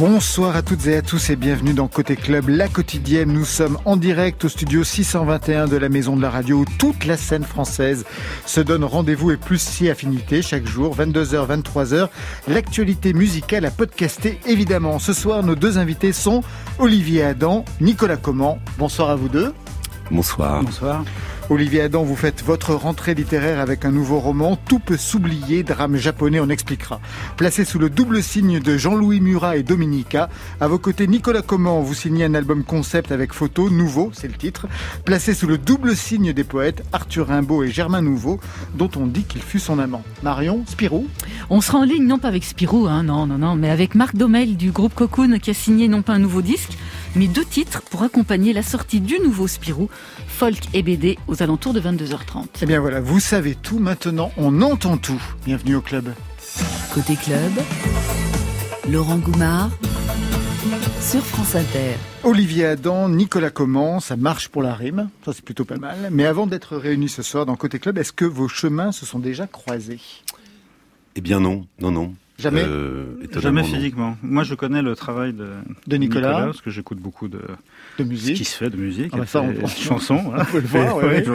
Bonsoir à toutes et à tous et bienvenue dans Côté Club, la quotidienne. Nous sommes en direct au studio 621 de la Maison de la Radio où toute la scène française se donne rendez-vous et plus si affinité chaque jour, 22h, 23h. L'actualité musicale à podcaster évidemment. Ce soir, nos deux invités sont Olivier Adam, Nicolas Comment. Bonsoir à vous deux. Bonsoir. Bonsoir. Olivier Adam, vous faites votre rentrée littéraire avec un nouveau roman, Tout peut s'oublier, drame japonais, on expliquera. Placé sous le double signe de Jean-Louis Murat et Dominica, à vos côtés Nicolas Comment, vous signez un album concept avec photo, nouveau, c'est le titre. Placé sous le double signe des poètes Arthur Rimbaud et Germain Nouveau, dont on dit qu'il fut son amant. Marion, Spirou On sera en ligne non pas avec Spirou, hein, non, non, non, mais avec Marc Domel du groupe Cocoon qui a signé non pas un nouveau disque, mais deux titres pour accompagner la sortie du nouveau Spirou, folk et BD aux alentours de 22h30. Eh bien voilà, vous savez tout maintenant, on entend tout. Bienvenue au club. Côté club, Laurent Goumard sur France Inter. Olivier Adam, Nicolas Comment, ça marche pour la rime, ça c'est plutôt pas mal. Mais avant d'être réunis ce soir dans Côté Club, est-ce que vos chemins se sont déjà croisés? Eh bien non, non, non. Jamais? Euh, Jamais non. physiquement. Moi, je connais le travail de, De Nicolas. parce que j'écoute beaucoup de de ce musique qui se fait de musique, Ah bah ça, on- chansons. voilà. peut le voir, ouais, Ouais, ouais. je-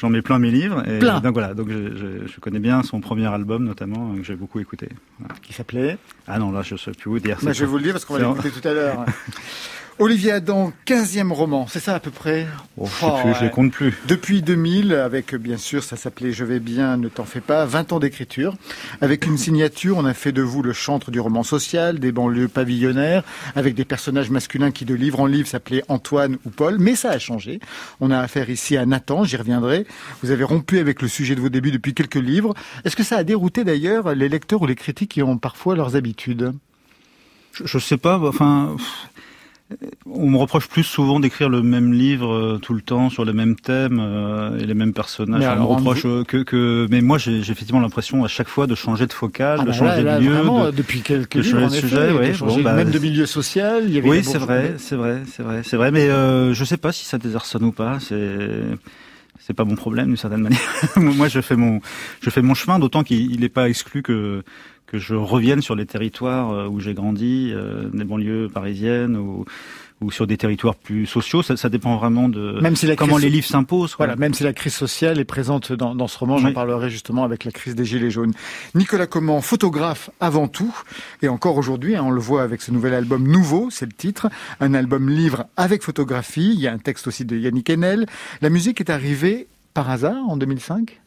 J'en mets plein mes livres. Et Plein. Donc voilà, donc je, je- je connais bien son premier album notamment, que j'ai beaucoup écouté. Voilà. qui s'appelait Ah non, là, je ne sais plus vous dire. Bah, Je vais vous le dire parce qu'on va l'écouter tout à l'heure. Olivier Adam, 15e roman, c'est ça à peu près Oh, je sais Oh, ouais. les compte plus. Depuis 2000, avec bien sûr, ça s'appelait Je vais bien, ne t'en fais pas, 20 ans d'écriture. Avec une signature, on a fait de vous le chantre du roman social, des banlieues pavillonnaires, avec des personnages masculins qui de livre en livre s'appelaient Antoine ou Paul, mais ça a changé. On a affaire ici à Nathan, j'y reviendrai. Vous avez rompu avec le sujet de vos débuts depuis quelques livres. Est-ce que ça a dérouté d'ailleurs les lecteurs ou les critiques qui ont parfois leurs habitudes? Je, je sais pas, bah, enfin. pff, On me reproche plus souvent d'écrire le même livre euh, tout le temps sur les mêmes thèmes euh, et les mêmes personnages. Mais on me reproche euh, que, que, mais moi j'ai effectivement l'impression à chaque fois de changer de focale, Ah de bah changer là, de lieu. vraiment, de- depuis quelques de livres, en changer de effet, sujet, de ouais, changer bon, bah, même de milieu social. Il y avait Oui, c'est vrai, c'est vrai, c'est vrai, c'est vrai. Mais euh, je sais pas si ça désarçonne ou pas. C'est c'est pas mon problème d'une certaine manière. Moi, je fais mon je fais mon chemin, d'autant qu'il n'est pas exclu que que je revienne sur les territoires euh, où j'ai grandi, euh, des banlieues parisiennes ou ou sur des territoires plus sociaux. Ça, ça dépend vraiment de Même si la comment crise- les livres s'imposent. Voilà, même si la crise sociale est présente dans, dans ce roman, j'en parlerai justement avec la crise des Gilets jaunes. Nicolas Comment, photographe avant tout, et encore aujourd'hui, hein, on le voit avec ce nouvel album nouveau, c'est le titre, un album livre avec photographie, il y a un texte aussi de Yannick Enel. La musique est arrivée par hasard en 2005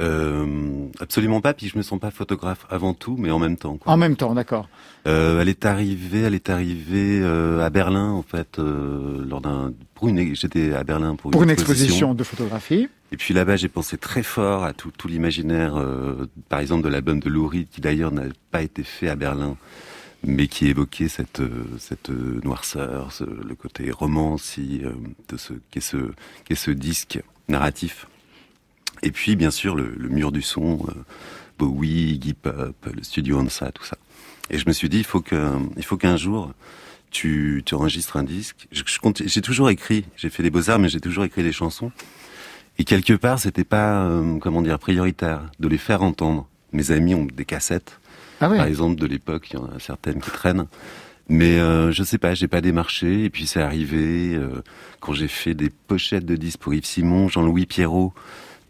Euh, absolument pas. Puis je me sens pas photographe avant tout, mais en même temps. Quoi. En même temps, d'accord. Euh, elle est arrivée, elle est arrivée euh, à Berlin en fait euh, lors d'un pour une j'étais à Berlin pour, Pour une exposition de photographie. Et puis là-bas, j'ai pensé très fort à tout, tout l'imaginaire, euh, par exemple de l'album de Lou Reed, qui d'ailleurs n'a pas été fait à Berlin, mais qui évoquait cette, euh, cette noirceur, ce- le côté romanci euh, de ce qu'est ce qu'est ce disque narratif. Et puis, bien sûr, le, le mur du son, euh, Bowie, Iggy Pop, le studio Hansa, tout ça. Et je me suis dit, il faut que, il faut qu'un jour, tu, tu enregistres un disque. Je, je compte- j'ai toujours écrit, j'ai fait des beaux-arts, mais j'ai toujours écrit des chansons. Et quelque part, c'était pas, euh, comment dire, prioritaire de les faire entendre. Mes amis ont des cassettes, Ah oui. par exemple, de l'époque, il y en a certaines qui traînent. Mais euh, je sais pas, j'ai pas démarché. Et puis c'est arrivé euh, quand j'ai fait des pochettes de disques pour Yves Simon, Jean-Louis Pierrot,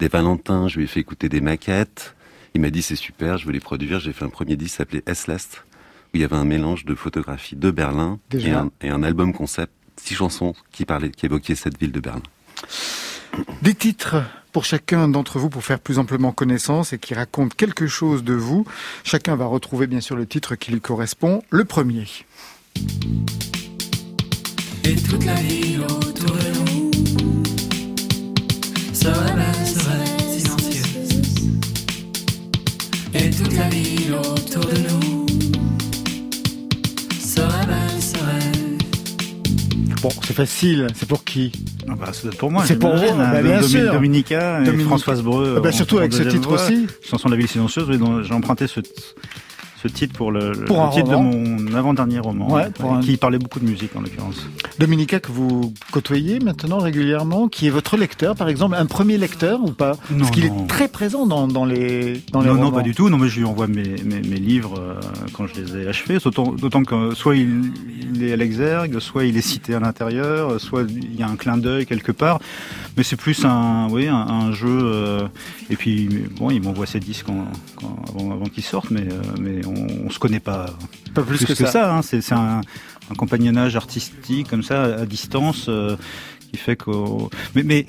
des Valentins. Je lui ai fait écouter des maquettes. Il m'a dit c'est super, je veux les produire. J'ai fait un premier disque s'appelait S-Lest, où il y avait un mélange de photographies de Berlin et un, et un album concept, six chansons qui parlaient, qui évoquaient cette ville de Berlin. Des titres pour chacun d'entre vous pour faire plus amplement connaissance et qui racontent quelque chose de vous. Chacun va retrouver bien sûr le titre qui lui correspond. Le premier. Et toute la ville autour de nous toute la ville autour de nous serait belle, serait. Bon, c'est facile. C'est pour qui? Ah bah, être pour moi. C'est pour vous, hein, bah, bien Domi- sûr. Dominica et Dominica. Françoise Breu. Ah bah, surtout avec ce titre voix. aussi. Chanson de la ville silencieuse, oui, dont j'ai emprunté ce, ce titre pour le, Pour le titre roman. de mon avant-dernier roman, Ouais, pour un- qui parlait beaucoup de musique en l'occurrence. Dominica, que vous côtoyez maintenant régulièrement, qui est votre lecteur, par exemple, un premier lecteur ou pas? Non, Parce qu'il est très présent dans, dans les dans les Non, romans. non, pas du tout. Non, mais je lui envoie mes, mes, mes livres euh, quand je les ai achevés. D'autant, que soit il, il est à l'exergue, soit il est cité à l'intérieur, euh, soit il y a un clin d'œil quelque part. Mais c'est plus un, oui, un, un jeu. euh, et puis, bon, il m'envoie ses disques quand, quand- avant, avant qu'ils sortent, mais, euh, mais on, on se connaît pas Pas plus, que, ça. hein. C'est, un, un compagnonnage artistique comme ça à distance euh, qui fait que. Mais, mais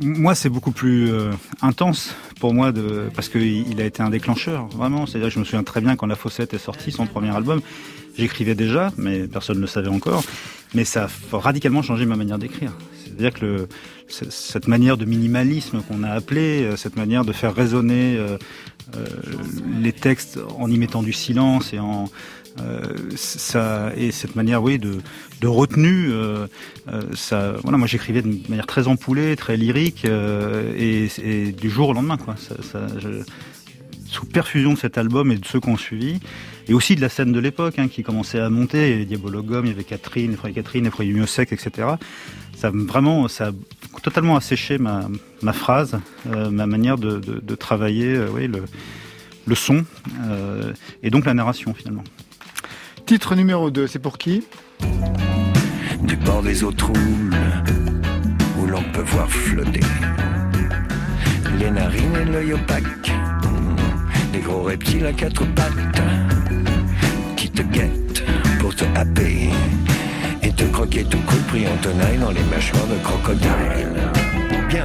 moi, c'est beaucoup plus euh, intense pour moi de parce que il il a été un déclencheur vraiment. C'est-à-dire, je me souviens très bien quand La Fossette est sortie, son premier album. J'écrivais déjà, mais personne ne le savait encore. Mais ça a radicalement changé ma manière d'écrire. C'est-à-dire que le, cette manière de minimalisme qu'on a appelé, euh, cette manière de faire résonner les textes en y mettant du silence et en euh, ça et cette manière oui de, de retenue euh, euh, ça voilà moi j'écrivais de manière très ampoulée très lyrique euh, et, et du jour au lendemain quoi. Ça, ça, je- sous perfusion de cet album et de ceux qui ont suivi et aussi de la scène de l'époque hein, qui commençait à monter. Il y avait Diabologum il y avait Catherine Frère Catherine Frère Sec etc ça me- vraiment ça a totalement asséché ma, ma phrase euh, ma manière de, de, de travailler euh, oui, le, le son euh, et donc la narration finalement. Titre numéro 2, c'est pour qui? Du bord des eaux troubles où l'on peut voir flotter les narines et l'œil opaque, des gros reptiles à quatre pattes te guettent pour te happer et te croquer tout cru pris en tenaille dans les mâchoires de crocodile. Bien.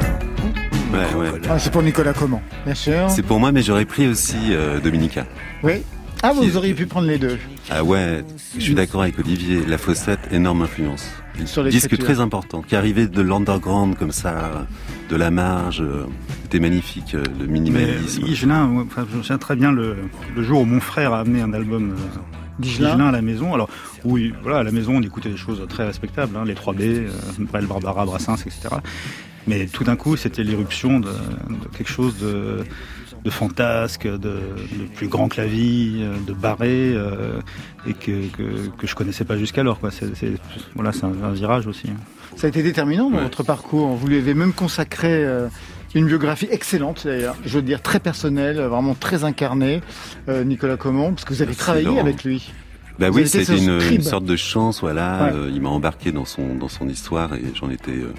Ouais, ouais. Ah, C'est pour Nicolas Comment, bien sûr. C'est pour moi, mais j'aurais pris aussi euh, Dominica. Oui. Ah, vous auriez pu prendre les deux. Ah ouais, je suis d'accord avec Olivier. La Fossette, énorme influence. Sur Disque très important, qui arrivait de l'underground comme ça, de la marge. C'était magnifique, euh, le mais minimalisme. Enfin, je me souviens très bien le, le jour où mon frère a amené un album euh, Digelin. Higelin à la maison alors oui voilà à la maison on écoutait des choses très respectables hein, les 3B euh, Brel Barbara Brassens etc mais tout d'un coup c'était l'éruption de, de quelque chose de de fantasque, de, de plus grand que la vie, euh, de barré, euh, et que, que, que je connaissais pas jusqu'alors. quoi. C'est, c'est- voilà, c'est un, un virage aussi. hein. Ça a été déterminant dans Ouais. votre parcours. Vous lui avez même consacré euh, une biographie excellente, d'ailleurs. Je veux dire très personnelle, vraiment très incarnée, euh, Nicolas Comon, parce que vous avez travaillé avec lui. Bah Vous oui, c'était une, sorte de chance, voilà. Ouais. Euh, il m'a embarqué dans son dans son histoire et j'en étais euh,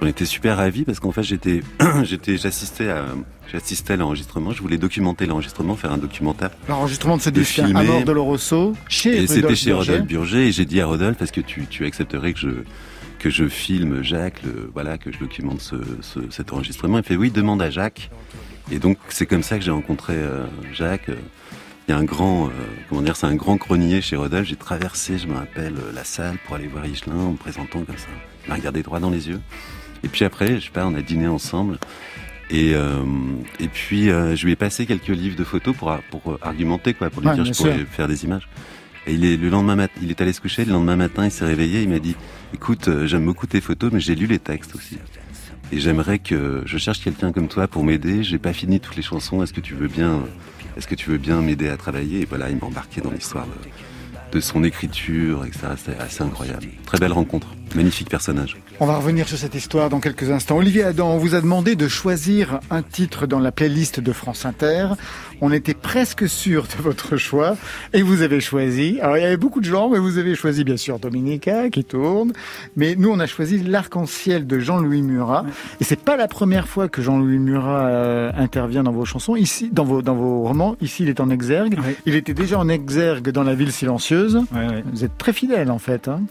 j'en étais super ravi parce qu'en fait j'étais j'étais j'assistais à j'assistais à l'enregistrement. Je voulais documenter l'enregistrement, faire un documentaire. L'enregistrement de ce disque, à mort de Lorosso, chez Et c'était chez. Rodolphe Burger et j'ai dit à Rodolphe parce que tu tu accepterais que je que je filme Jacques, le- voilà, que je documente ce, ce- cet enregistrement. Il fait oui, demande à Jacques. Et donc c'est comme ça que j'ai rencontré euh, Jacques. Il y a un grand, euh, comment dire, c'est un grand cronier chez Rodolphe. J'ai traversé, je me rappelle, euh, la salle pour aller voir Higelin en me présentant comme ça. Il m'a regardé droit dans les yeux. Et puis après, je sais pas, on a dîné ensemble. Et, euh, et puis je lui ai passé quelques livres de photos pour, pour argumenter, quoi, pour lui Ouais, dire je pourrais sûr. faire des images. Et il est le lendemain matin, il est allé se coucher. Le lendemain matin, il s'est réveillé. Il m'a dit "Écoute, euh, j'aime beaucoup tes photos, mais j'ai lu les textes aussi. Et j'aimerais que je cherche quelqu'un comme toi pour m'aider. J'ai pas fini toutes les chansons. Est-ce que tu veux bien, est-ce que tu veux bien m'aider à travailler? Et voilà, il m'a embarqué dans l'histoire de, de son écriture, etc. C'était assez incroyable. Très belle rencontre. Magnifique personnage. On va revenir sur cette histoire dans quelques instants. Olivier Adam, on vous a demandé de choisir un titre dans la playlist de France Inter. On était presque sûr de votre choix et vous avez choisi. Alors il y avait beaucoup de gens, mais vous avez choisi bien sûr Dominica qui tourne. Mais nous on a choisi l'arc-en-ciel de Jean-Louis Murat. Et c'est pas la première fois que Jean-Louis Murat euh, intervient dans vos chansons. Ici, dans vos dans vos romans. Ici il est en exergue. Oui. Il était déjà en exergue dans La Ville silencieuse. Vous êtes très fidèle en fait. Hein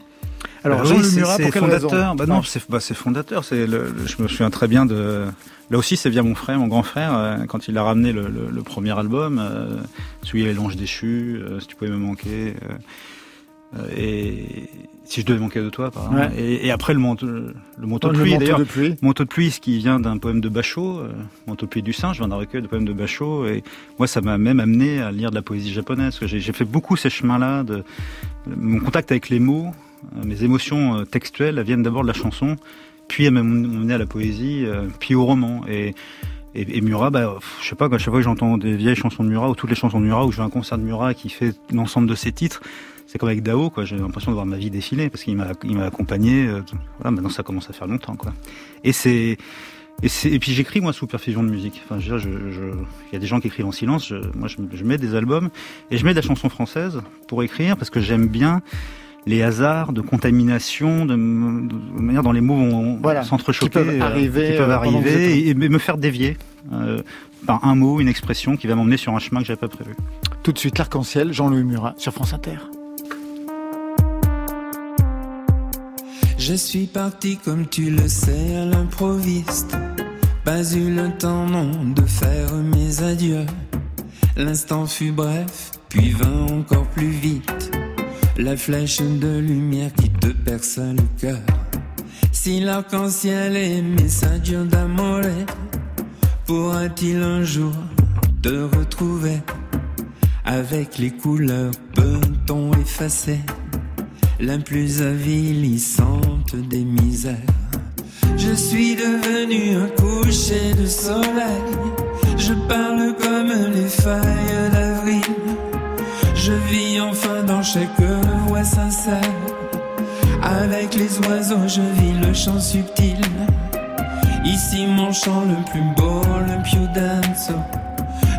alors Bah oui, Murat pour quelle fondateur. Bah non, c'est bah, c'est fondateur. C'est je me souviens très bien de. Là aussi, c'est via mon frère, mon grand frère, euh, quand il a ramené le, le- le premier album, euh, celui les l'ange déchu, euh, si tu pouvais me manquer, euh, et si je devais manquer de toi, par exemple. Ouais. Et, et après le manteau, le manteau de Le pluie, manteau d'ailleurs. de pluie. Manteau de pluie, ce qui vient d'un poème de Bachot, euh, Manteau de pluie du singe, vient d'un recueil de poèmes de Bachot, et moi ça m'a même amené à lire de la poésie japonaise. J'ai fait beaucoup ces chemins-là, de mon contact avec les mots, mes émotions euh, textuelles elles viennent d'abord de la chanson, puis elles m'ont mené à la poésie, euh, puis au roman. Et, Et, et Murat, bah, je sais pas, à chaque fois que j'entends des vieilles chansons de Murat ou toutes les chansons de Murat ou je vais à un concert de Murat qui fait l'ensemble de ses titres, c'est comme avec Dao, quoi. J'ai l'impression de voir ma vie défiler parce qu'il m'a, il m'a accompagné. euh, voilà, maintenant ça commence à faire longtemps, quoi. Et c'est, et, et puis j'écris moi sous perfusion de musique. Enfin, je, je, je- il y a des gens qui écrivent en silence. Je, moi, je mets des albums et je mets de la chanson française pour écrire parce que j'aime bien les hasards de contamination, de, manière dont les mots vont Voilà, s'entrechoquer, qui peuvent euh, arriver, qui peuvent euh, arriver et, et me faire dévier euh, par un mot, une expression qui va m'emmener sur un chemin que j'avais pas prévu. Tout de suite, l'arc-en-ciel, Jean-Louis Murat sur France Inter. Je suis parti comme tu le sais à l'improviste. Pas eu le temps non de faire mes adieux. L'instant fut bref, puis vint encore plus vite. La flèche de lumière qui te perça le cœur. Si l'arc-en-ciel est messager d'amour, pourra-t-il un jour te retrouver avec les couleurs peut-on effacer la plus avilissante des misères? Je suis devenu un coucher de soleil. Je parle comme les feuilles d'avril. Je vis enfin dans chaque voix sincère. Avec les oiseaux, je vis le chant subtil. Ici, mon chant le plus beau, le più denso,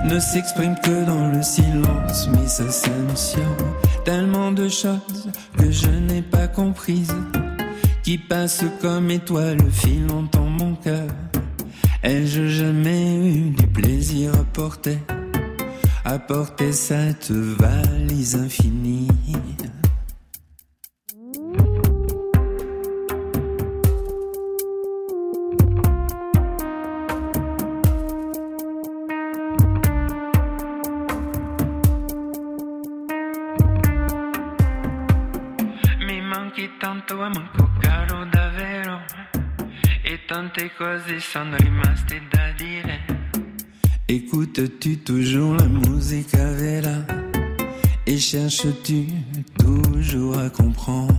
ne s'exprime que dans le silence, mais sa sension. Tellement de choses que je n'ai pas comprises, qui passent comme étoiles filant dans mon cœur. Ai-je jamais eu du plaisir à porter, à porter cette valise infinie? Mi manchi tanto e manco caro davvero E tante cose sono rimaste da dire Écoutes-tu toujours la musique vera Et cherches-tu toujours à comprendre?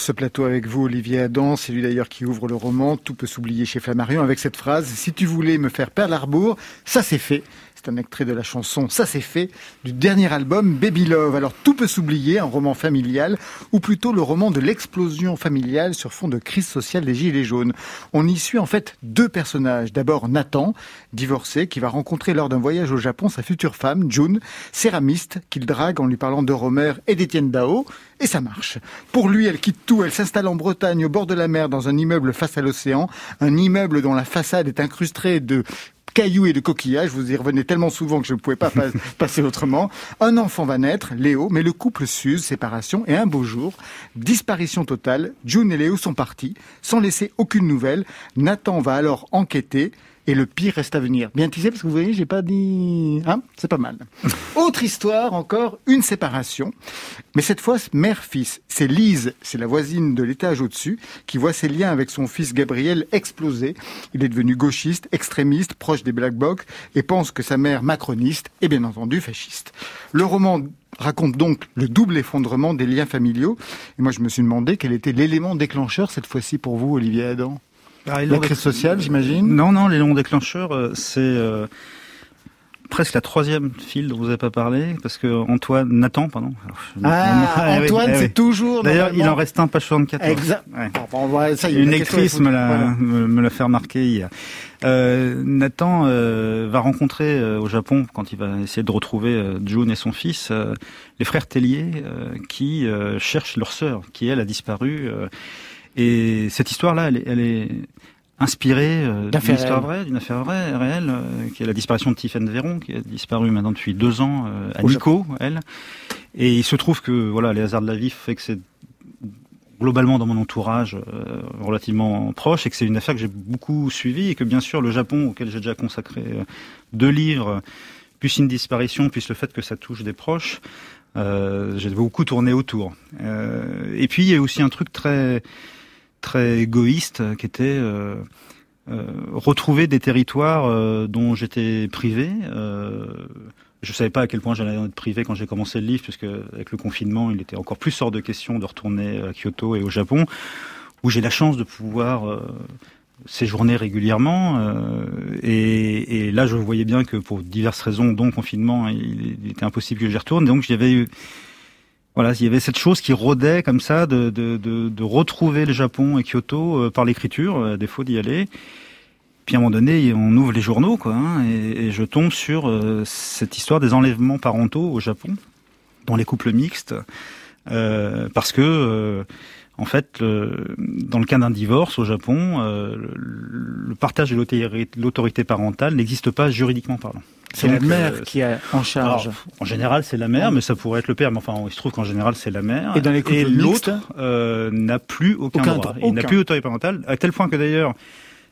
Ce plateau avec vous, Olivier Adam. C'est lui d'ailleurs qui ouvre le roman Tout peut s'oublier chez Flammarion avec cette phrase Si tu voulais me faire perdre l'arbour, ça c'est fait. C'est un extrait de la chanson Ça c'est fait du dernier album Baby Love. Alors tout peut s'oublier, un roman familial ou plutôt le roman de l'explosion familiale sur fond de crise sociale des Gilets jaunes. On y suit en fait deux personnages. D'abord Nathan, divorcé, qui va rencontrer lors d'un voyage au Japon sa future femme, June, céramiste, qu'il drague en lui parlant de Romer et d'Étienne Dao. Et ça marche. Pour lui, elle quitte tout, elle s'installe en Bretagne au bord de la mer dans un immeuble face à l'océan, un immeuble dont la façade est incrustée de cailloux et de coquillages. Vous y revenez tellement souvent que je ne pouvais pas pas- passer autrement. Un enfant va naître, Léo, mais le couple s'use, séparation, et un beau jour, disparition totale. June et Léo sont partis, sans laisser aucune nouvelle. Nathan va alors enquêter. Et le pire reste à venir. Bien teasé parce que vous voyez, j'ai pas dit, hein, c'est pas mal. Autre histoire, encore une séparation, mais cette fois mère-fils. C'est Lise, c'est la voisine de l'étage au-dessus, qui voit ses liens avec son fils Gabriel exploser. Il est devenu gauchiste, extrémiste, proche des Black Blocs, et pense que sa mère macroniste est bien entendu fasciste. Le roman raconte donc le double effondrement des liens familiaux. Et moi, je me suis demandé quel était l'élément déclencheur cette fois-ci pour vous, Olivier Adam? La crise sociale, j'imagine? Non, non, l'élément déclencheur, euh, c'est euh, presque la troisième file dont vous n'avez pas parlé, parce que Antoine, Nathan, pardon. ah, ah Antoine, c'est toujours. D'ailleurs, il en reste un page 74. Exact. Ouais. Ah, ça, Une lectrice me l'a me l'a fait remarquer hier. Euh, Nathan euh, va rencontrer euh, au Japon, quand il va essayer de retrouver euh, June et son fils, euh, les frères Tellier qui cherchent leur sœur, qui elle a disparu. Et cette histoire-là, elle, est, elle est inspirée d'une histoire vraie, d'une affaire vraie, réelle, qui est la disparition de Tiffany Véron, qui a disparu maintenant depuis deux ans à Nico, elle. Et il se trouve que voilà, les hasards de la vie fait que c'est globalement dans mon entourage euh, relativement proche et que c'est une affaire que j'ai beaucoup suivie et que bien sûr le Japon auquel j'ai déjà consacré euh, deux livres plus une disparition plus le fait que ça touche des proches euh, j'ai beaucoup tourné autour. Euh, et puis il y a aussi un truc très très égoïste qui était retrouver des territoires dont j'étais privé je savais pas à quel point j'allais être privé quand j'ai commencé le livre, puisque avec le confinement, il était encore plus hors de question de retourner à Kyoto et au Japon, où j'ai la chance de pouvoir euh, séjourner régulièrement. Euh, et, là, je voyais bien que pour diverses raisons, dont confinement, il, il était impossible que j'y retourne. Donc, j'avais eu voilà, il y avait cette chose qui rôdait comme ça de, de, retrouver le Japon et Kyoto euh, par l'écriture, à défaut d'y aller. Puis à un moment donné, on ouvre les journaux, quoi, hein, et, je tombe sur euh, cette histoire des enlèvements parentaux au Japon, dans les couples mixtes, euh, parce que, euh, en fait, dans le cas d'un divorce au Japon, le, partage de l'autorité parentale n'existe pas juridiquement parlant. C'est la mère qui est en charge. en général, c'est la mère, mais ça pourrait être le père. Mais enfin, il se trouve qu'en général, c'est la mère. Et dans les couples l'autre n'a plus aucun, droit. Il n'a plus d'autorité parentale, à tel point que d'ailleurs,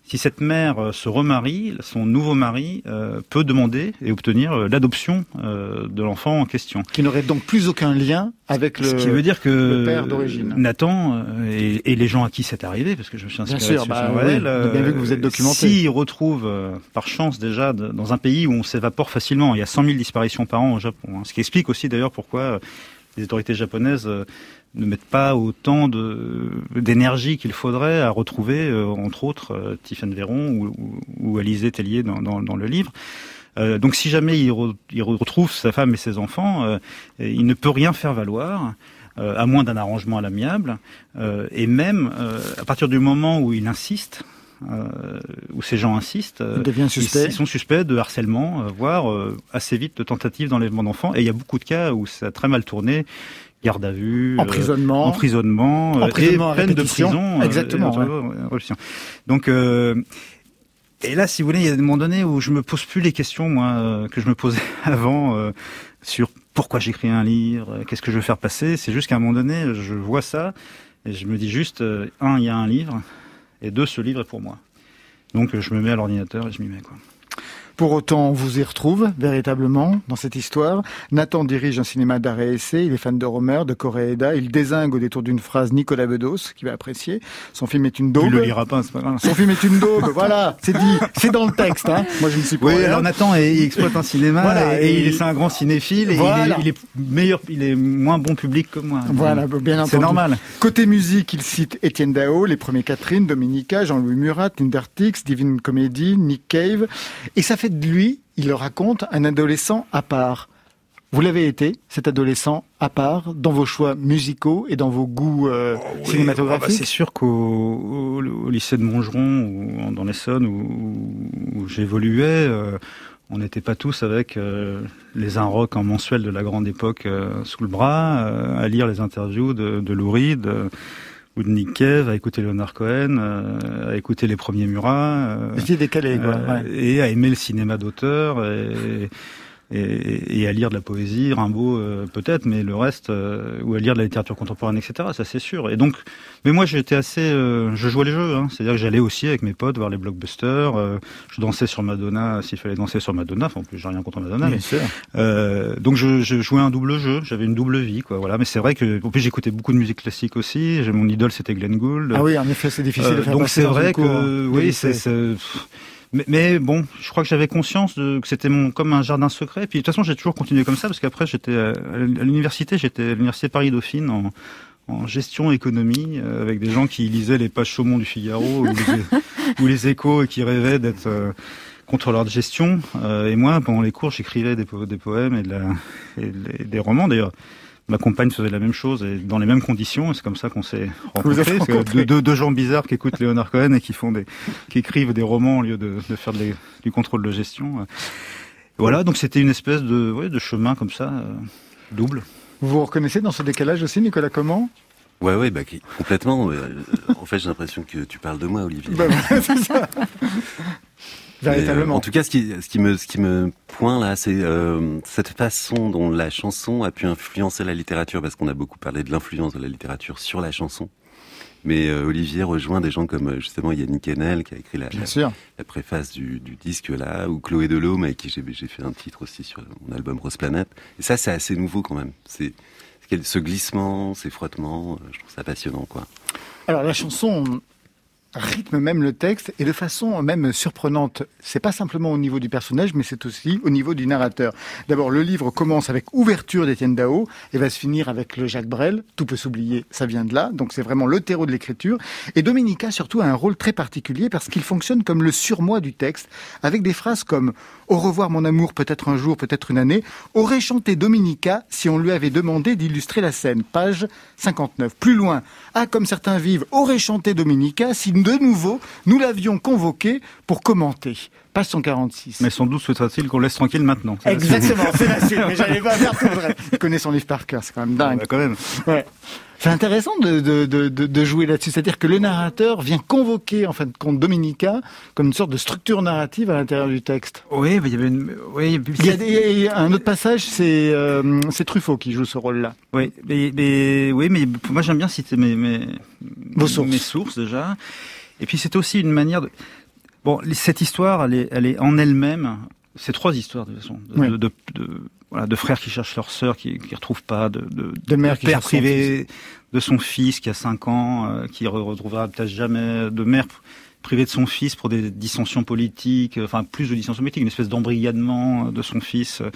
si cette mère euh, se remarie, son nouveau mari euh, peut demander et obtenir euh, l'adoption de l'enfant en question. Qui n'aurait donc plus aucun lien avec le, Ce qui veut dire que père d'origine. Nathan et, les gens à qui c'est arrivé, parce que je me suis inspiré bien sûr, bah, oui, bien vu que vous êtes documenté. S'ils retrouvent, par chance déjà, dans un pays où on s'évapore facilement, il y a 100 000 disparitions par an au Japon, hein, ce qui explique aussi d'ailleurs pourquoi les autorités japonaises ne mettent pas autant d'énergie qu'il faudrait à retrouver, euh, entre autres, euh, Tiffany Véron ou, ou, Alizé Tellier dans, le livre. Euh, donc si jamais il, il, retrouve sa femme et ses enfants, euh, il ne peut rien faire valoir. à moins d'un arrangement à l'amiable, et même à partir du moment où il insiste, euh, où ces gens insistent, ils, ils, sont suspects de harcèlement, voire assez vite de tentatives d'enlèvement d'enfants. Et il y a beaucoup de cas où ça a très mal tourné garde à vue, euh, emprisonnement, emprisonnement, emprisonnement et peine de prison. Euh, Exactement. Donc et là, si vous voulez, il y a un moment donné où je me pose plus les questions, moi, que je me posais avant sur pourquoi j'écris un livre, qu'est-ce que je veux faire passer. C'est juste qu'à un moment donné, je vois ça et je me dis juste, un, il y a un livre, et deux, ce livre est pour moi. Donc je me mets à l'ordinateur et je m'y mets quoi. Pour autant, on vous y retrouve véritablement dans cette histoire. Nathan dirige un cinéma d'arrêt essai. Il est fan de Romer, de Coréeda. Il désingue au détour d'une phrase Nicolas Bedos, qui va apprécier. Son film est une daube. Il le lira pas, pas. Son film est une daube. voilà, c'est dit. C'est dans le texte. Hein. Moi, je ne suis pas. Oui, alors Nathan, il exploite un cinéma voilà, et, il est un grand cinéphile. Et il, est, meilleur, il est moins bon public que moi. Voilà, bien entendu. C'est normal. Côté musique, il cite Étienne Dao, les premiers Catherine, Dominica, Jean-Louis Murat, Lindertix, Divine Comedy, Nick Cave. Et ça fait de lui, il le raconte, un adolescent à part. Vous l'avez été, cet adolescent à part, dans vos choix musicaux et dans vos goûts euh, oh cinématographiques ah bah, C'est sûr qu'au lycée de Montgeron, ou dans l'Essonne, où, où j'évoluais, euh, on n'était pas tous avec euh, les un rock en mensuel de la grande époque sous le bras, à lire les interviews de, de Lou Reed ou de Nick Cave, à écouter Leonard Cohen, euh, à écouter les premiers Murat. Euh, décalé, quoi. Euh, et à aimer le cinéma d'auteur. Et, et, et, à lire de la poésie, Rimbaud euh, peut-être, mais le reste, euh, ou à lire de la littérature contemporaine, etc. Ça c'est sûr. Et donc, mais moi j'étais assez, euh, je jouais les jeux, hein. c'est-à-dire que j'allais aussi avec mes potes voir les blockbusters, je dansais sur Madonna s'il fallait danser sur Madonna. Enfin, en plus j'ai rien contre Madonna, mais donc je, je, jouais un double jeu, j'avais une double vie, quoi. Voilà. Mais c'est vrai que, en plus j'écoutais beaucoup de musique classique aussi. Mon idole c'était Glenn Gould. Ah oui, en effet, c'est difficile de faire Donc c'est vrai que, oui, c'est mais, bon, je crois que j'avais conscience de, que c'était mon comme un jardin secret. Puis de toute façon, j'ai toujours continué comme ça parce qu'après, j'étais à, l'université, j'étais à l'université Paris Dauphine en, en gestion économie euh, avec des gens qui lisaient les pages Chaumont du Figaro ou les, ou les Échos et qui rêvaient d'être euh, contrôleur de gestion. et moi, pendant les cours, j'écrivais des, des, poèmes et, de la, et des romans d'ailleurs ma compagne faisait la même chose et dans les mêmes conditions. Et c'est comme ça qu'on s'est rencontrés. Deux, deux, gens bizarres qui écoutent Léonard Cohen et qui font des, qui écrivent des romans au lieu de, de faire du contrôle de gestion. Voilà, donc c'était une espèce de, ouais, de chemin comme ça, euh, double. Vous vous reconnaissez dans ce décalage aussi, Nicolas Comment? Ouais, ouais, bah, complètement. Euh, en fait, j'ai l'impression que tu parles de moi, Olivier. Bah, c'est Euh, en tout cas, ce qui, ce qui me, ce qui me pointe là, c'est euh, cette façon dont la chanson a pu influencer la littérature, parce qu'on a beaucoup parlé de l'influence de la littérature sur la chanson. Mais euh, Olivier rejoint des gens comme justement Yannick Enel qui a écrit la, la, préface du, du, disque là, ou Chloé Delhomme avec qui j'ai fait un titre aussi sur mon album Rose Planète. Et ça, c'est assez nouveau quand même. C'est ce glissement, ces frottements, je trouve ça passionnant quoi. Alors la chanson, rythme même le texte et de façon même surprenante. C'est pas simplement au niveau du personnage, mais c'est aussi au niveau du narrateur. D'abord, le livre commence avec ouverture d'Étienne Dao et va se finir avec le Jacques Brel. Tout peut s'oublier, ça vient de là. Donc c'est vraiment le terreau de l'écriture. Et Dominica surtout a un rôle très particulier parce qu'il fonctionne comme le surmoi du texte avec des phrases comme au revoir mon amour, peut-être un jour, peut-être une année, aurait chanté Dominica si on lui avait demandé d'illustrer la scène. Page 59. Plus loin, ah comme certains vivent, aurait chanté Dominica si de nouveau nous l'avions convoqué pour commenter. Page 146. Mais sans doute souhaiterait-il qu'on laisse tranquille maintenant. Exactement, c'est la suite, mais j'allais pas faire tout vrai. Il connaît son livre par cœur, c'est quand même dingue. quand même. Ouais. C'est intéressant de, de, de, de jouer là-dessus. C'est-à-dire que le narrateur vient convoquer, en fin de compte, Dominica comme une sorte de structure narrative à l'intérieur du texte. Oui, il y avait une... oui, il, y a, un autre passage, c'est euh, Truffaut qui joue ce rôle-là. Oui, mais, oui, mais moi j'aime bien citer mes, mes, Vos sources. mes sources déjà. Et puis c'est aussi une manière de... Bon, cette histoire, elle est, elle est en elle-même. C'est trois histoires de toute façon, de, de, voilà, de frères qui cherchent leur sœur, qui ne retrouvent pas, de, de, de mère père privé de son fils qui a 5 ans, euh, qui retrouvera peut-être jamais, de mère privée de son fils pour des dissensions politiques, enfin plus de dissensions politiques, une espèce d'embrigadement de son fils euh,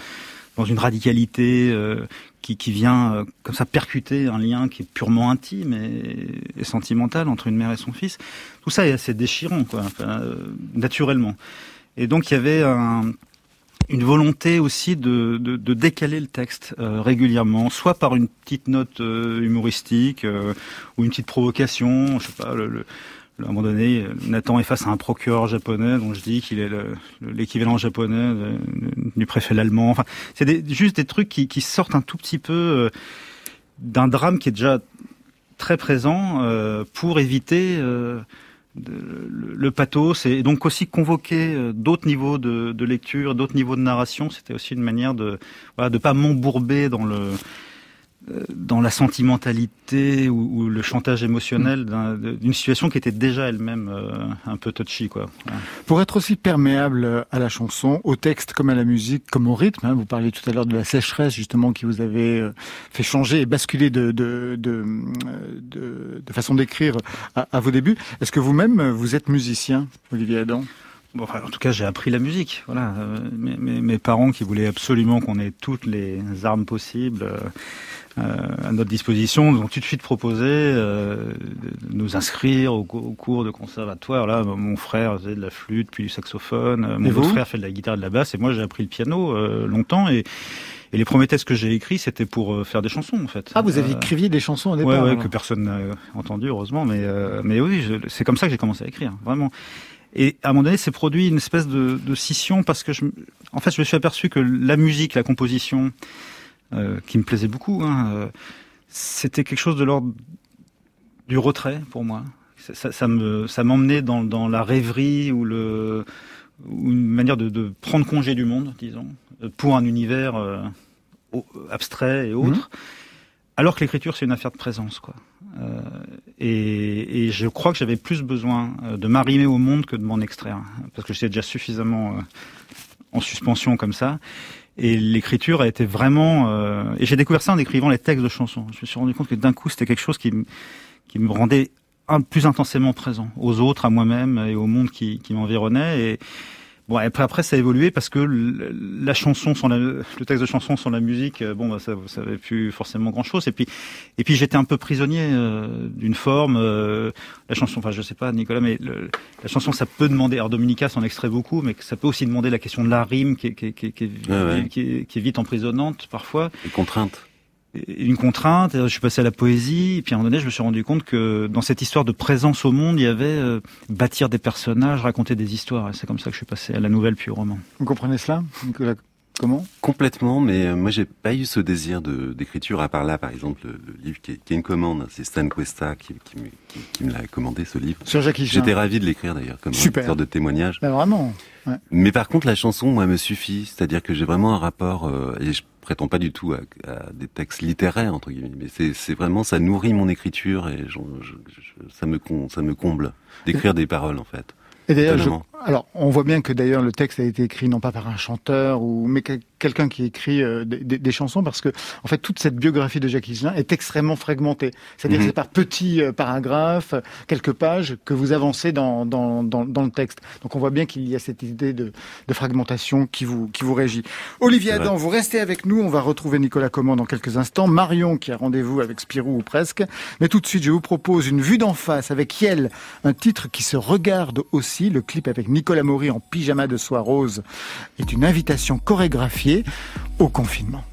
dans une radicalité euh, qui, vient comme ça percuter un lien qui est purement intime et, sentimental entre une mère et son fils. Tout ça est assez déchirant, quoi, enfin, naturellement. Et donc il y avait un, une volonté aussi de, décaler le texte euh, régulièrement, soit par une petite note euh, humoristique euh, ou une petite provocation. Je sais pas, à un moment donné, Nathan est face à un procureur japonais dont je dis qu'il est l'équivalent japonais du préfet l'allemand. Enfin, c'est juste des trucs qui, sortent un tout petit peu d'un drame qui est déjà très présent pour éviter le, pathos et donc aussi convoquer euh, d'autres niveaux de, lecture, d'autres niveaux de narration. C'était aussi une manière de voilà, de pas m'embourber dans le euh, dans la sentimentalité ou, le chantage émotionnel d'une situation qui était déjà elle-même euh, un peu touchy. Quoi. Pour être aussi perméable à la chanson, au texte comme à la musique, comme au rythme, hein, vous parliez tout à l'heure de la sécheresse justement qui vous avait euh, fait changer et basculer de, de, de, de, façon d'écrire à, à, vos débuts. Est-ce que vous-même, vous êtes musicien, Olivier Adam? Bon, enfin, en tout cas, j'ai appris la musique. Voilà, mes, mes, mes, parents qui voulaient absolument qu'on ait toutes les armes possibles euh, à notre disposition, nous ont tout de suite proposé euh, de nous inscrire au, cours de conservatoire. Là, mon frère faisait de la flûte, puis du saxophone. Euh, mon autre frère fait de la guitare et de la basse, et moi j'ai appris le piano longtemps. Et, et les premiers textes que j'ai écrits, c'était pour faire des chansons, en fait. Ah, vous avez écriviez des chansons au départ Ouais, ouais que personne n'a entendu, heureusement. Mais, mais oui, c'est comme ça que j'ai commencé à écrire, vraiment. Et à un moment donné, c'est produit une espèce de, de, scission parce que, je, en fait, je me suis aperçu que la musique, la composition, euh, qui me plaisait beaucoup. Hein, euh, c'était quelque chose de l'ordre du retrait pour moi. Ça, ça, me, ça m'emmenait dans, dans la rêverie ou le, ou une manière de, de, prendre congé du monde, disons, pour un univers euh, abstrait et autre. Mhm. Alors que l'écriture, c'est une affaire de présence, quoi. Euh, et, et, je crois que j'avais plus besoin de m'arrimer au monde que de m'en extraire, parce que j'étais déjà suffisamment en suspension comme ça. Et l'écriture a été vraiment... Euh, et j'ai découvert ça en écrivant les textes de chansons. Je me suis rendu compte que d'un coup, c'était quelque chose qui, qui me rendait un, plus intensément présent aux autres, à moi-même et au monde qui, qui m'environnait. Et Bon, après, après, ça a évolué parce que la chanson sans la, le texte de chanson sans la musique, euh, bon, bah, ça, ça avait plus forcément grand chose. Et puis, et puis, j'étais un peu prisonnier euh, d'une forme. Euh, la chanson, enfin, je sais pas, Nicolas, mais la chanson, ça peut demander. Alors, Dominica s'en extrait beaucoup, mais ça peut aussi demander la question de la rime, qui est, qui qui qui est, qui est vite emprisonnante parfois. Les contraintes une contrainte, je suis passé à la poésie, et puis à un moment donné, je me suis rendu compte que dans cette histoire de présence au monde, il y avait euh, bâtir des personnages, raconter des histoires, et c'est comme ça que je suis passé à la nouvelle puis au roman. Vous comprenez cela, Nicolas Comment? Complètement, mais euh, moi j'ai pas eu ce désir de, d'écriture, à part là, par exemple, le, livre qui est, qui est, une commande, c'est Stan Cuesta qui, qui, qui, qui me l'a commandé, ce livre. Sur Jacques J'étais ravi de l'écrire d'ailleurs, comme Super. une sorte de témoignage. Ben vraiment ouais. Mais par contre, la chanson, moi, me suffit, c'est-à-dire que j'ai vraiment un rapport, euh, et je prétends pas du tout à, à des textes littéraires entre guillemets, mais c'est, c'est vraiment ça nourrit mon écriture et je, je, je, ça me ça me comble d'écrire des paroles en fait. Et d'ailleurs, je, alors on voit bien que d'ailleurs le texte a été écrit non pas par un chanteur ou mais quelqu'un qui écrit euh, des, des, chansons parce que en fait toute cette biographie de Jacques Higelin est extrêmement fragmentée. C'est-à-dire mm -hmm. c'est par petits euh, paragraphes, quelques pages que vous avancez dans, dans, dans, dans le texte. Donc on voit bien qu'il y a cette idée de, de, fragmentation qui vous, qui vous régit. Olivier Adam, vous restez avec nous. On va retrouver Nicolas Command dans quelques instants. Marion qui a rendez-vous avec Spirou ou presque. Mais tout de suite, je vous propose une vue d'en face avec Yel, un titre qui se regarde aussi. Le clip avec Nicolas Maury en pyjama de soie rose est une invitation chorégraphiée au confinement.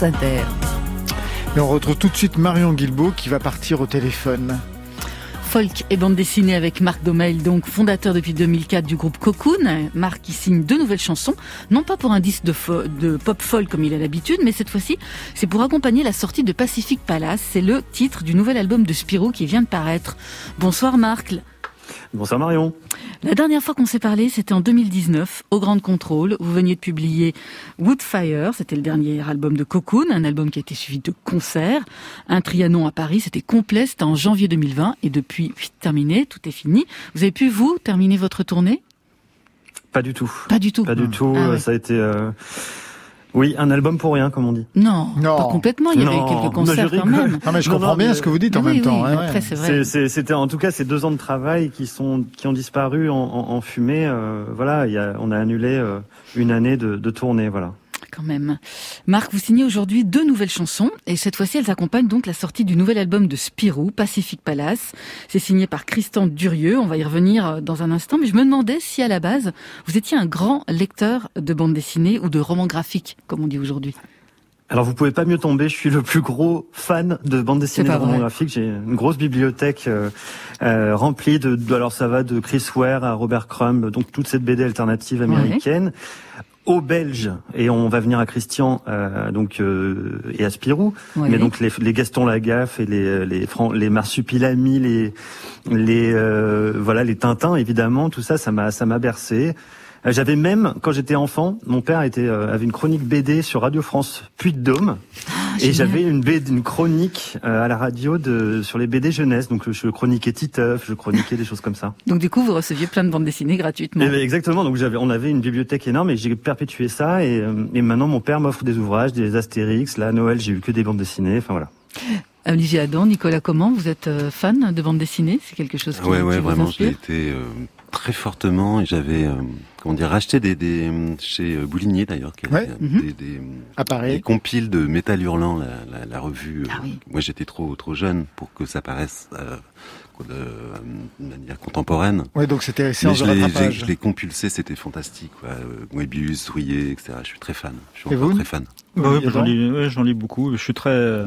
France Inter. Et on retrouve tout de suite Marion Guilbault qui va partir au téléphone. Folk et bande dessinée avec Marc Domail, donc fondateur depuis 2004 du groupe Cocoon. Marc qui signe deux nouvelles chansons, non pas pour un disque de, fo- de pop folk comme il a l'habitude, mais cette fois-ci, c'est pour accompagner la sortie de Pacific Palace. C'est le titre du nouvel album de Spirou qui vient de paraître. Bonsoir Marc. Bonsoir Marion. La dernière fois qu'on s'est parlé, c'était en 2019, au Grand Contrôle. Vous veniez de publier Woodfire, c'était le dernier album de Cocoon, un album qui a été suivi de concerts. Un Trianon à Paris, c'était complet, c'était en janvier 2020, et depuis, terminé, tout est fini. Vous avez pu, vous, terminer votre tournée? Pas du tout. Pas du tout. Pas du tout. Ah ouais. Ça a été. euh, Oui, un album pour rien, comme on dit. Non, Non. pas complètement. Il y avait Non, quelques mais concerts je quand même. Non mais je Non, comprends non, bien mais- ce que vous dites en Oui, même temps. oui, hein, ouais. après, c'est vrai. C'est- c'est- C'était en tout cas ces deux ans de travail qui sont qui ont disparu en, en, en fumée. euh, voilà, il y a, on a annulé euh, une année de, de tournée. Voilà. Quand même. Marc, vous signez aujourd'hui deux nouvelles chansons et cette fois-ci, elles accompagnent donc la sortie du nouvel album de Spirou, Pacific Palace. C'est signé par Christian Durieux. On va y revenir euh, dans un instant, mais je me demandais si à la base, vous étiez un grand lecteur de bande dessinée ou de romans graphiques, comme on dit aujourd'hui. Alors vous pouvez pas mieux tomber. Je suis le plus gros fan de bande dessinée de vrai. graphiques. J'ai une grosse bibliothèque euh, euh, remplie de, de- alors ça va de Chris Ware à Robert Crumb, donc toute cette BD alternative américaine. Aux Belges. Et on va venir à Christian euh, donc euh, et à Spirou. Ouais. mais donc les, les Gaston Lagaffe et les les Fran- les Marsupilami les les euh, voilà les Tintins évidemment tout ça ça m'a ça m'a bercé j'avais même quand j'étais enfant mon père était euh, avait une chronique BD sur Radio France Puy de Dôme et Ah, génial. j'avais une BD, une chronique euh, à la radio de sur les BD jeunesse donc je chroniquais Titeuf je chroniquais des choses comme ça Donc du coup, vous receviez plein de bandes dessinées gratuitement. Eh ben, exactement. Donc j'avais, on avait une bibliothèque énorme et j'ai perpétué ça. Et, euh, et maintenant mon père m'offre des ouvrages, des Astérix. Là à Noël j'ai eu que des bandes dessinées. Enfin voilà. Olivier Adam, Nicolas Comment, vous êtes euh, fan de bande dessinée C'est quelque chose qui, ouais, ouais, vous vraiment, inspire? été euh, très fortement et j'avais, euh, comment dire, racheté des, des chez euh, Boulinier d'ailleurs, qui avait Ouais. Mhm. des, des, À des compiles de Métal Hurlant, la, la, la revue. euh, Ah oui. Moi, j'étais trop trop jeune pour que ça paraisse euh, de, manière contemporaine. Ouais, donc c'était séance je de je l'ai compulsé, c'était fantastique. Quoi. Moebius, Rouillet, etc. Je suis très fan. Je suis Et encore vous très fan. Bah Yvan j'en lis, ouais, j'en lis beaucoup. Je suis très euh,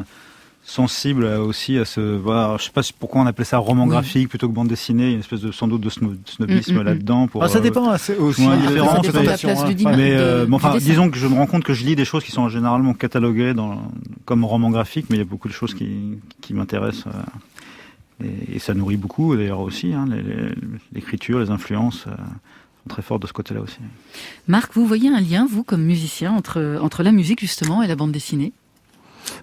sensible aussi à ce. Voilà, je sais pas pourquoi on appelait ça roman Oui. graphique plutôt que bande dessinée. Il y a une espèce de sans doute de sno- snobisme Mm, mm, mm. là-dedans. Pour, Ah, ça euh, dépend hein, c'est aussi Ouais, de différent, Ça dépend de la l'interprétation, place hein. du, Mais, de- euh, mais enfin, disons que je me rends compte que je lis des choses qui sont généralement cataloguées dans, comme roman graphique, mais il y a beaucoup de choses qui, qui m'intéressent. euh, et, et ça nourrit beaucoup d'ailleurs aussi. Hein, les- les- L'écriture, les influences euh, sont très fortes de ce côté-là aussi. Marc, vous voyez un lien, vous, comme musicien, entre, entre la musique justement et la bande dessinée?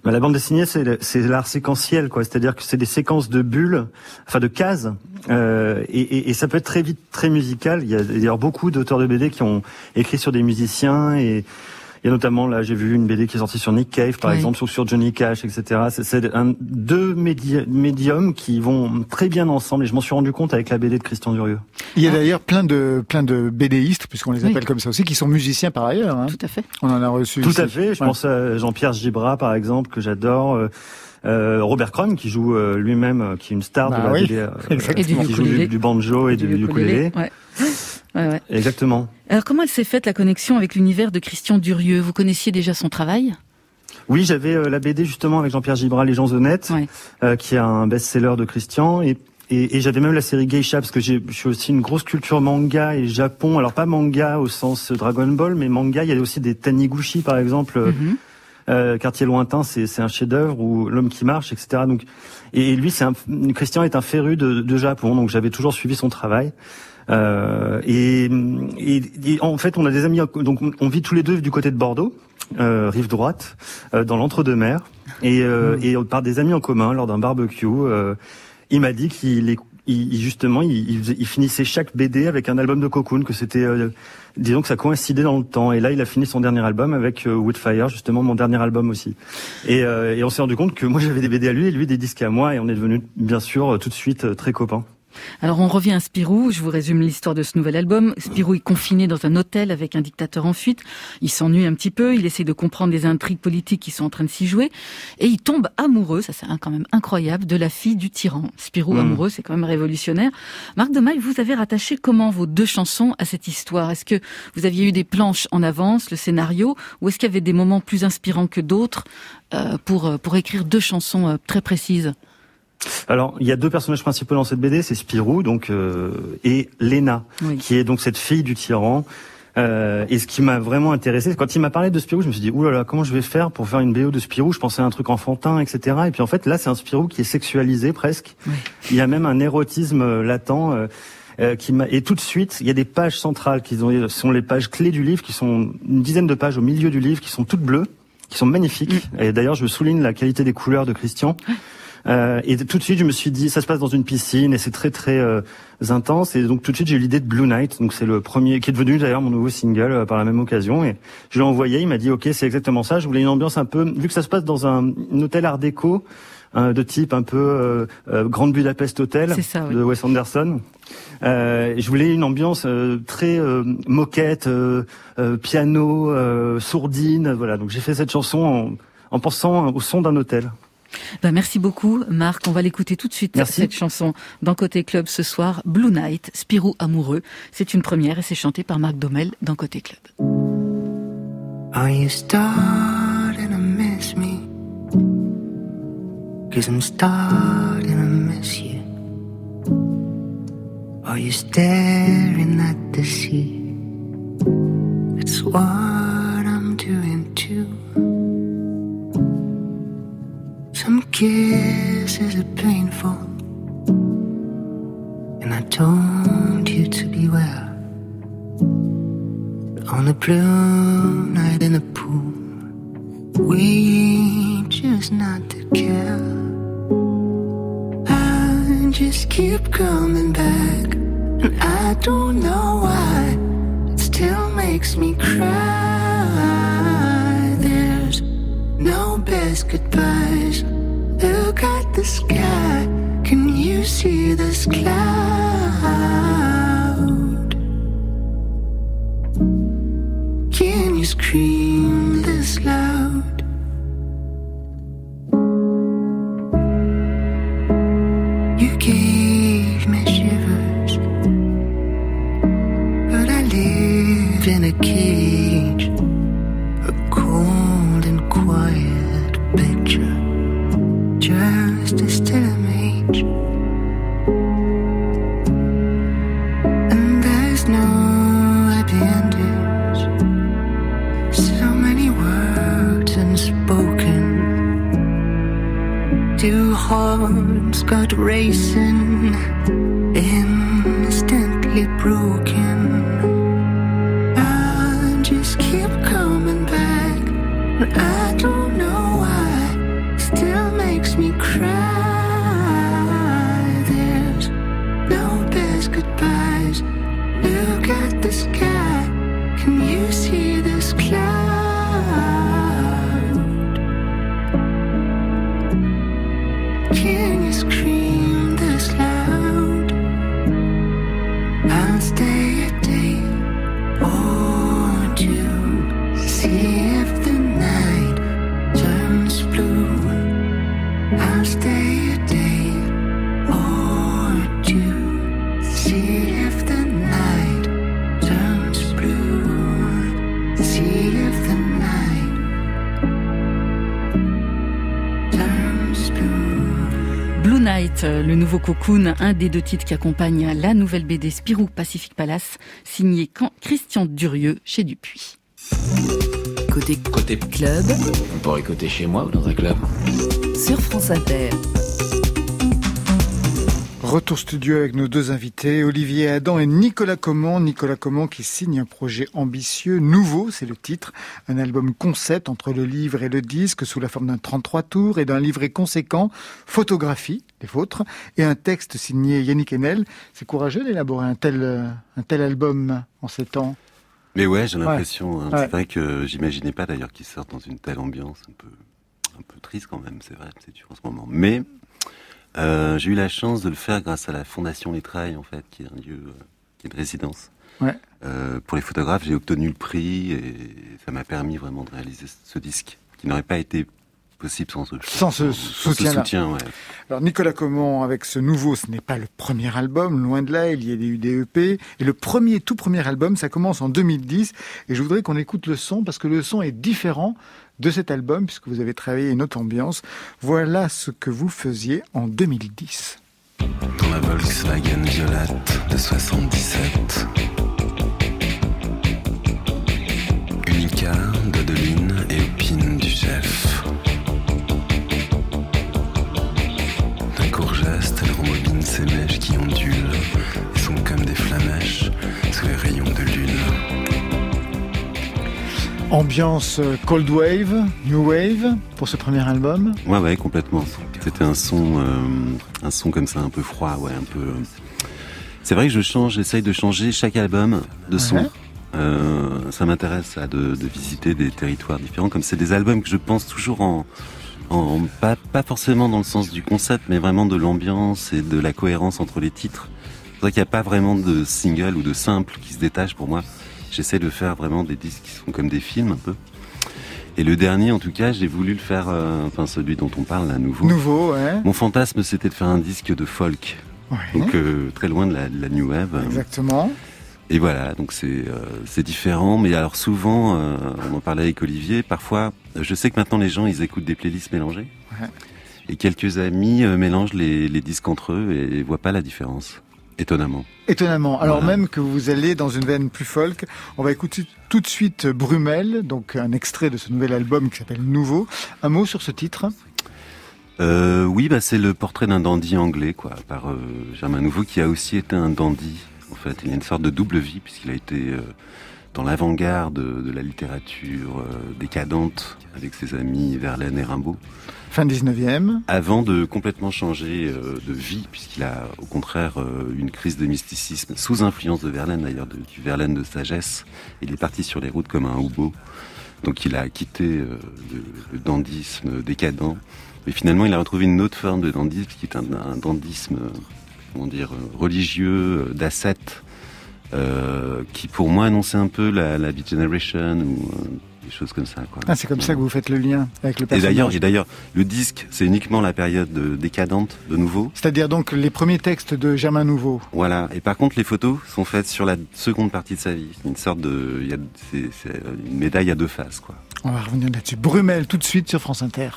Bah, la bande dessinée, c'est l'art séquentiel, quoi. C'est-à-dire que c'est des séquences de bulles, enfin de cases, euh, et, et- et ça peut être très vite très musical. Il y a d'ailleurs beaucoup d'auteurs de BD qui ont écrit sur des musiciens et il y a notamment là, j'ai vu une BD qui est sortie sur Nick Cave, par Oui. exemple, ou sur Johnny Cash, etc. C'est- C'est un, deux médi- médiums qui vont très bien ensemble, et je m'en suis rendu compte avec la BD de Christian Durieux. Il y a d'ailleurs plein de plein de BDistes, puisqu'on les Oui. appelle comme ça aussi, qui sont musiciens par ailleurs. hein. Tout à fait. On en a reçu. Tout ici. à fait. Je Ouais. pense à Jean-Pierre Gibra, par exemple, que j'adore. Euh, Robert Crumb, qui joue euh, lui-même, euh, qui est une star Bah de la oui, BD, euh, exactement. Du qui joue du, du banjo et du, ukulélé. Ouais. Ouais, ouais. Exactement. Alors comment elle s'est faite la connexion avec l'univers de Christian Durieux? Vous connaissiez déjà son travail? Oui, j'avais euh, la BD justement avec Jean-Pierre Gibra, Les gens honnêtes, Ouais. euh, qui est un best-seller de Christian, et et, et j'avais même la série Geisha parce que j'ai- je suis aussi une grosse culture manga et Japon. Alors pas manga au sens Dragon Ball, mais manga. Il y a aussi des Taniguchi par exemple. Mhm. Euh, Quartier lointain, c'est un chef-d'œuvre ou l'homme qui marche, etc. Donc, et, et lui, c'est Christian est un féru de, de Japon, donc j'avais toujours suivi son travail. Euh, et, et- et en fait, on a des amis, donc on, vit tous les deux du côté de Bordeaux, euh, rive droite, euh, dans l'entre-deux-mer, et, euh, et par des amis en commun lors d'un barbecue. euh, il m'a dit qu'il est il, justement, il, il finissait chaque BD avec un album de Cocoon, que c'était, euh, disons que ça coïncidait dans le temps. Et là, il a fini son dernier album avec euh, Woodfire, justement mon dernier album aussi. Et, euh, et on s'est rendu compte que moi j'avais des BD à lui et lui des disques à moi, et on est devenus bien sûr euh, tout de suite euh, très copains. Alors on revient à Spirou, je vous résume l'histoire de ce nouvel album. Spirou est confiné dans un hôtel avec un dictateur en fuite. Il s'ennuie un petit peu, il essaie de comprendre les intrigues politiques qui sont en train de s'y jouer. Et il tombe amoureux, ça c'est quand même incroyable, de la fille du tyran. Spirou Mm. amoureux, c'est quand même révolutionnaire. Marc Domaille, vous avez rattaché comment vos deux chansons à cette histoire? Est-ce que vous aviez eu des planches en avance, le scénario, ou est-ce qu'il y avait des moments plus inspirants que d'autres euh, pour, euh, pour écrire deux chansons euh, très précises? Alors, il y a deux personnages principaux dans cette BD, c'est Spirou donc euh, et Lena, Oui. qui est donc cette fille du tyran. Euh, et ce qui m'a vraiment intéressé, quand il m'a parlé de Spirou, je me suis dit, oulala, comment je vais faire pour faire une BO de Spirou? Je pensais à un truc enfantin, etc. Et puis en fait, là, c'est un Spirou qui est sexualisé presque. Oui. Il y a même un érotisme euh, latent. euh, euh, qui m'a et tout de suite il y a des pages centrales qui ont- sont les pages clés du livre qui sont une dizaine de pages au milieu du livre qui sont toutes bleues qui sont magnifiques et d'ailleurs je souligne la qualité des couleurs de Christian Euh, et tout de suite, je me suis dit, ça se passe dans une piscine et c'est très très euh, intense. Et donc tout de suite, j'ai eu l'idée de Blue Night. Donc c'est le premier, qui est devenu d'ailleurs mon nouveau single euh, par la même occasion. Et je l'ai envoyé. Il m'a dit, ok, c'est exactement ça. Je voulais une ambiance un peu, vu que ça se passe dans un, un hôtel Art déco. hein, de type un peu euh, euh, Grande Budapest Hotel ça, oui. de Wes Anderson. Euh, je voulais une ambiance euh, très euh, moquette, euh, euh, piano, euh, sourdine, voilà. Donc j'ai fait cette chanson en, en pensant au son d'un hôtel. Ben, merci beaucoup, Marc. On va l'écouter tout de suite, Merci. cette chanson, dans Côté Club ce soir, Blue Night, Spirou amoureux. C'est une première et c'est chanté par Marc Domel dans Côté Club. Are you starting to miss me? Cause I'm starting to miss you. Are you staring at the sea? What Some kisses are painful. And I told you to beware. On a blue night in the pool, we choose not to care. I just keep coming back, and I don't know why. It still makes me cry. There's no best goodbyes. Look at the sky. Can you see this cloud? Can you scream blue. Night, euh, le nouveau cocoon, un des deux titres qui accompagne la nouvelle BD Spirou Pacific Palace, signé Christian Durieux chez Dupuis. Côté Côté club On pourrait écouter chez moi ou dans un club. sur France Inter. Retour studio avec nos deux invités, Olivier Adam et Nicolas Comment. Nicolas Comment qui signe un projet ambitieux, nouveau, c'est le titre, un album concept entre le livre et le disque sous la forme d'un 33 tours et d'un livret conséquent, photographie, les vôtres, et un texte signé Yannick Enel. C'est courageux d'élaborer un tel, euh, un tel album en ces temps. Mais ouais, j'ai Ouais. l'impression. hein. Ouais. C'est vrai que j'imaginais pas d'ailleurs qu'il sorte dans une telle ambiance un peu, un peu triste quand même. C'est vrai, c'est dur en ce moment. Mais euh, j'ai eu la chance de le faire grâce à la Fondation Les Trailles, en fait, qui est un lieu, euh, qui est une résidence. Ouais. Euh, pour les photographes, j'ai obtenu le prix et ça m'a permis vraiment de réaliser ce disque, qui n'aurait pas été possible sans ce, Sans ce sans soutien-là. soutien. Ouais. Alors Nicolas Comment, avec ce nouveau, ce n'est pas le premier album, loin de là, il y a des EP. Et le premier, tout premier album, ça commence en 2010. Et je voudrais qu'on écoute le son, parce que le son est différent de cet album, puisque vous avez travaillé une autre ambiance. Voilà ce que vous faisiez en 2010. Dans la Volkswagen violette de 77. Unica, Dodeline et Opine du chef. D'un court geste, elle rembobine ses mèches qui ondulent et sont comme des flamèches sous les rayons de. Ambiance euh, Cold Wave, New Wave, pour ce premier album. Ouais, ouais, complètement. C'était un son, euh, un son comme ça, un peu froid, ouais, un peu. euh. C'est vrai que je change, j'essaye de changer chaque album de son. Ouais. Euh, ça m'intéresse de, de visiter des territoires différents. Comme c'est des albums que je pense toujours en, en pas, pas forcément dans le sens du concept, mais vraiment de l'ambiance et de la cohérence entre les titres. C'est ça qu'il n'y a pas vraiment de single ou de simple qui se détache pour moi. J'essaie de faire vraiment des disques qui sont comme des films un peu. Et le dernier, en tout cas, j'ai voulu le faire, euh, enfin celui dont on parle, là, nouveau. Nouveau, ouais. Mon fantasme, c'était de faire un disque de folk. Ouais. Donc euh, très loin de la, de la new wave. Exactement. Et voilà, donc c'est euh, c'est différent, mais alors souvent, euh, on en parlait avec Olivier, parfois, je sais que maintenant les gens, ils écoutent des playlists mélangées, Ouais. et quelques amis euh, mélangent les, les disques entre eux et voient pas la différence, étonnamment. Étonnamment. Alors Voilà. même que vous allez dans une veine plus folk, on va écouter tout de suite Brumel, donc un extrait de ce nouvel album qui s'appelle Nouveau. Un mot sur ce titre Euh, oui, bah c'est le portrait d'un dandy anglais, quoi, par euh, Germain Nouveau, qui a aussi été un dandy. En fait, il a une sorte de double vie puisqu'il a été euh, dans l'avant-garde de, la littérature euh, décadente avec ses amis Verlaine et Rimbaud. Fin 19e. avant de complètement changer euh, de vie, puisqu'il a au contraire euh, une crise de mysticisme, sous influence de Verlaine d'ailleurs, du Verlaine de sagesse. Il est parti sur les routes comme un houbot. Donc il a quitté le, dandisme décadent. Mais finalement, il a retrouvé une autre forme de dandisme, qui est un, un dandisme, comment dire, religieux, d'ascète, euh, qui pour moi annonçait un peu la, la Beat Generation ou euh, des choses comme ça. Quoi. Ah, c'est comme ça que vous faites le lien avec le Et personnage. d'ailleurs, et d'ailleurs, le disque, c'est uniquement la période de- décadente de nouveau. C'est-à-dire donc les premiers textes de Germain Nouveau. Voilà. Et par contre, les photos sont faites sur la seconde partie de sa vie. C'est une sorte de, y a, c'est, c'est une médaille à deux faces, quoi. On va revenir là-dessus. Brumel tout de suite sur France Inter.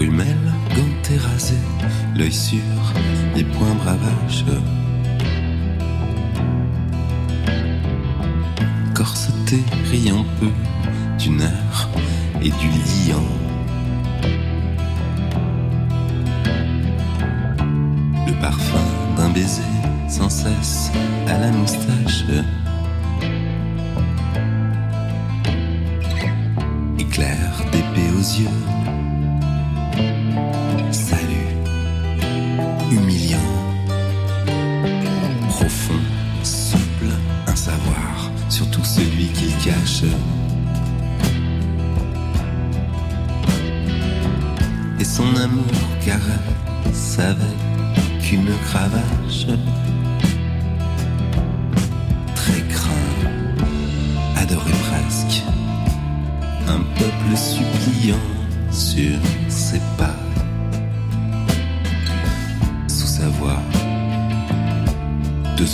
Brumel, ganté rasé, l'œil sûr, les poings bravaches. Corseté, riant peu d'une heure et du liant. Le parfum d'un baiser sans cesse à la moustache. Éclair d'épée aux yeux. Salut, humiliant, profond, souple, un savoir, surtout celui qu'il cache. Et son amour caresse avec une cravache. Très craint, adoré presque, un peuple suppliant sur ses pas. Deux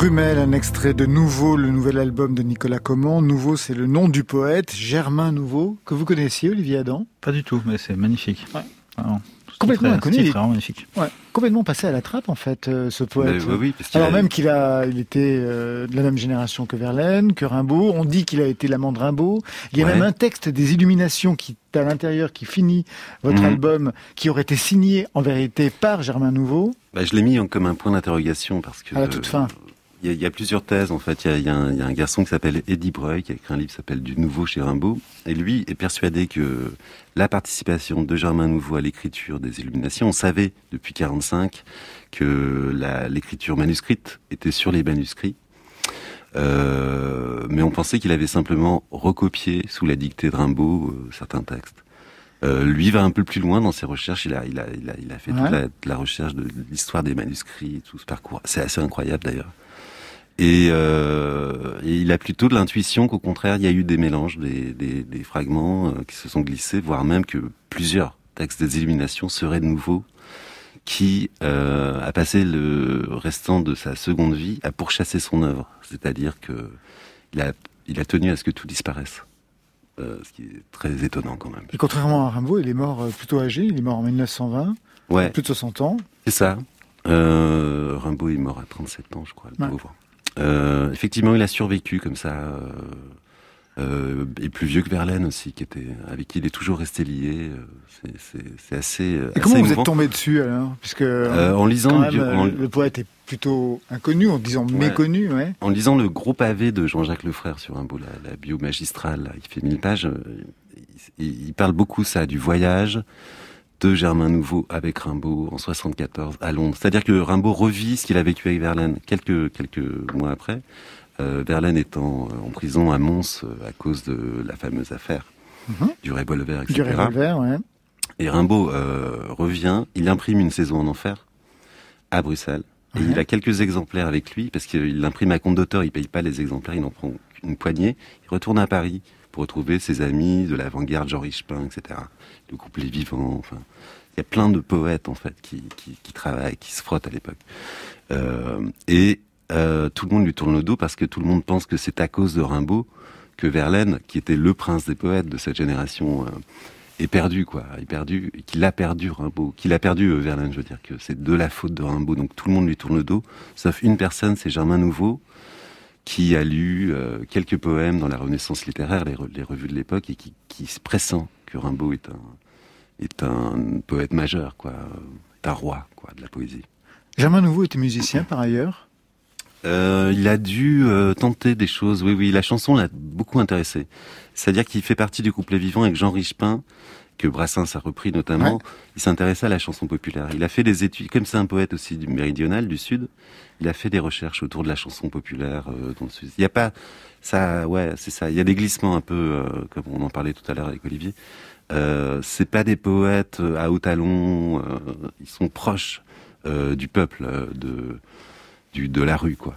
Brumel, un extrait de Nouveau, le nouvel album de Nicolas Comment. Nouveau, c'est le nom du poète, Germain Nouveau, que vous connaissiez, Olivier Adam? Pas du tout, mais c'est magnifique. Ouais. Vraiment. Complètement inconnu, vraiment magnifique. Ouais, complètement passé à la trappe en fait, euh, ce poète. Oui, oui, parce qu'il Alors a- même qu'il a, il était euh, de la même génération que Verlaine, que Rimbaud. On dit qu'il a été l'amant de Rimbaud. Il y a Ouais. même un texte des Illuminations qui est à l'intérieur, qui finit votre Mhm. album, qui aurait été signé en vérité par Germain Nouveau. Bah, je l'ai mis en- comme un point d'interrogation parce que À la toute fin. Il y, a- il y a plusieurs thèses en fait. Il y a, il y a un, il y a un garçon qui s'appelle Eddie Breuil qui a écrit un livre qui s'appelle Du Nouveau chez Rimbaud et lui est persuadé que la participation de Germain Nouveau à l'écriture des Illuminations, on savait depuis 45 que l'écriture manuscrite était sur les manuscrits. Euh, mais on pensait qu'il avait simplement recopié sous la dictée de Rimbaud euh, certains textes. Euh, lui va un peu plus loin dans ses recherches. Il a, il a, il a, il a fait Ouais. toute la recherche de l'histoire des manuscrits, tout ce parcours. C'est assez incroyable d'ailleurs. Et, euh, et il a plutôt de l'intuition qu'au contraire, il y a eu des mélanges, des, des, des fragments euh, qui se sont glissés, voire même que plusieurs textes des Illuminations seraient de nouveaux, qui euh, a passé le restant de sa seconde vie à pourchasser son œuvre. C'est-à-dire que il a, il a tenu à ce que tout disparaisse. Euh, ce qui est très étonnant quand même. Et contrairement à Rimbaud, il est mort plutôt âgé. Il est mort en 1920, Ouais, plus de 60 ans. c'est ça. Rimbaud est mort à 37 ans, je crois, le Ouais. pauvre. Euh, effectivement, il a survécu comme ça. Euh, euh, et plus vieux que Verlaine aussi, qui était avec qui il est toujours resté lié. c'est- assez. Et comment vous êtes tombé dessus alors Puisque Euh, en lisant le même, bio- en- le poète est plutôt inconnu, en disant Ouais. méconnu, ouais. En lisant le gros pavé de Jean-Jacques Lefrère sur Rimbaud, la, la bio magistrale, là, il fait mille pages, il, il parle beaucoup ça du voyage de Germain Nouveau avec Rimbaud en 74 à Londres. C'est-à-dire que Rimbaud revit ce qu'il a vécu avec Verlaine quelques quelques mois après. Euh, Verlaine étant euh, en prison à Mons euh, à cause de la fameuse affaire Mhm. du revolver, etc. Du revolver, ouais. Et Rimbaud euh, revient, il imprime une saison en enfer à Bruxelles. Et Ouais. il a quelques exemplaires avec lui, parce qu'il l'imprime à compte d'auteur, il paye pas les exemplaires, il en prend une poignée. Il retourne à Paris pour retrouver ses amis de l'avant-garde, Jean Richepin, etc. Le couple Les Vivants, enfin. Il y a plein de poètes, en fait, qui, travaillent, qui se frottent à l'époque. Euh, et euh, tout le monde lui tourne le dos parce que tout le monde pense que c'est à cause de Rimbaud que Verlaine, qui était le prince des poètes de cette génération, euh, est perdu, quoi. Est perdu, qu'il a perdu Rimbaud, qu'il a perdu Verlaine, je veux dire que c'est de la faute de Rimbaud. Donc tout le monde lui tourne le dos, sauf une personne, c'est Germain Nouveau, qui a lu euh, quelques poèmes dans la Renaissance littéraire, les, re- les revues de l'époque, et qui, qui se pressent que Rimbaud est un, est un poète majeur, quoi, est un roi, quoi, de la poésie. Germain Nouveau était musicien par ailleurs. Euh, il a dû euh, tenter des choses. Oui, oui, la chanson l'a beaucoup intéressé. C'est-à-dire qu'il fait partie du couplet vivant avec Jean Richepin, que Brassens a repris notamment. Ouais. Il s'intéressait à la chanson populaire. Il a fait des études, comme c'est un poète aussi du méridional, du sud. Il a fait des recherches autour de la chanson populaire euh, dans le sud. Il n'y a pas ça, ouais, c'est ça. Il y a des glissements un peu, euh, comme on en parlait tout à l'heure avec Olivier. Euh, c'est pas des poètes euh, à haut talon. euh, ils sont proches euh, du peuple, de du, de la rue, quoi.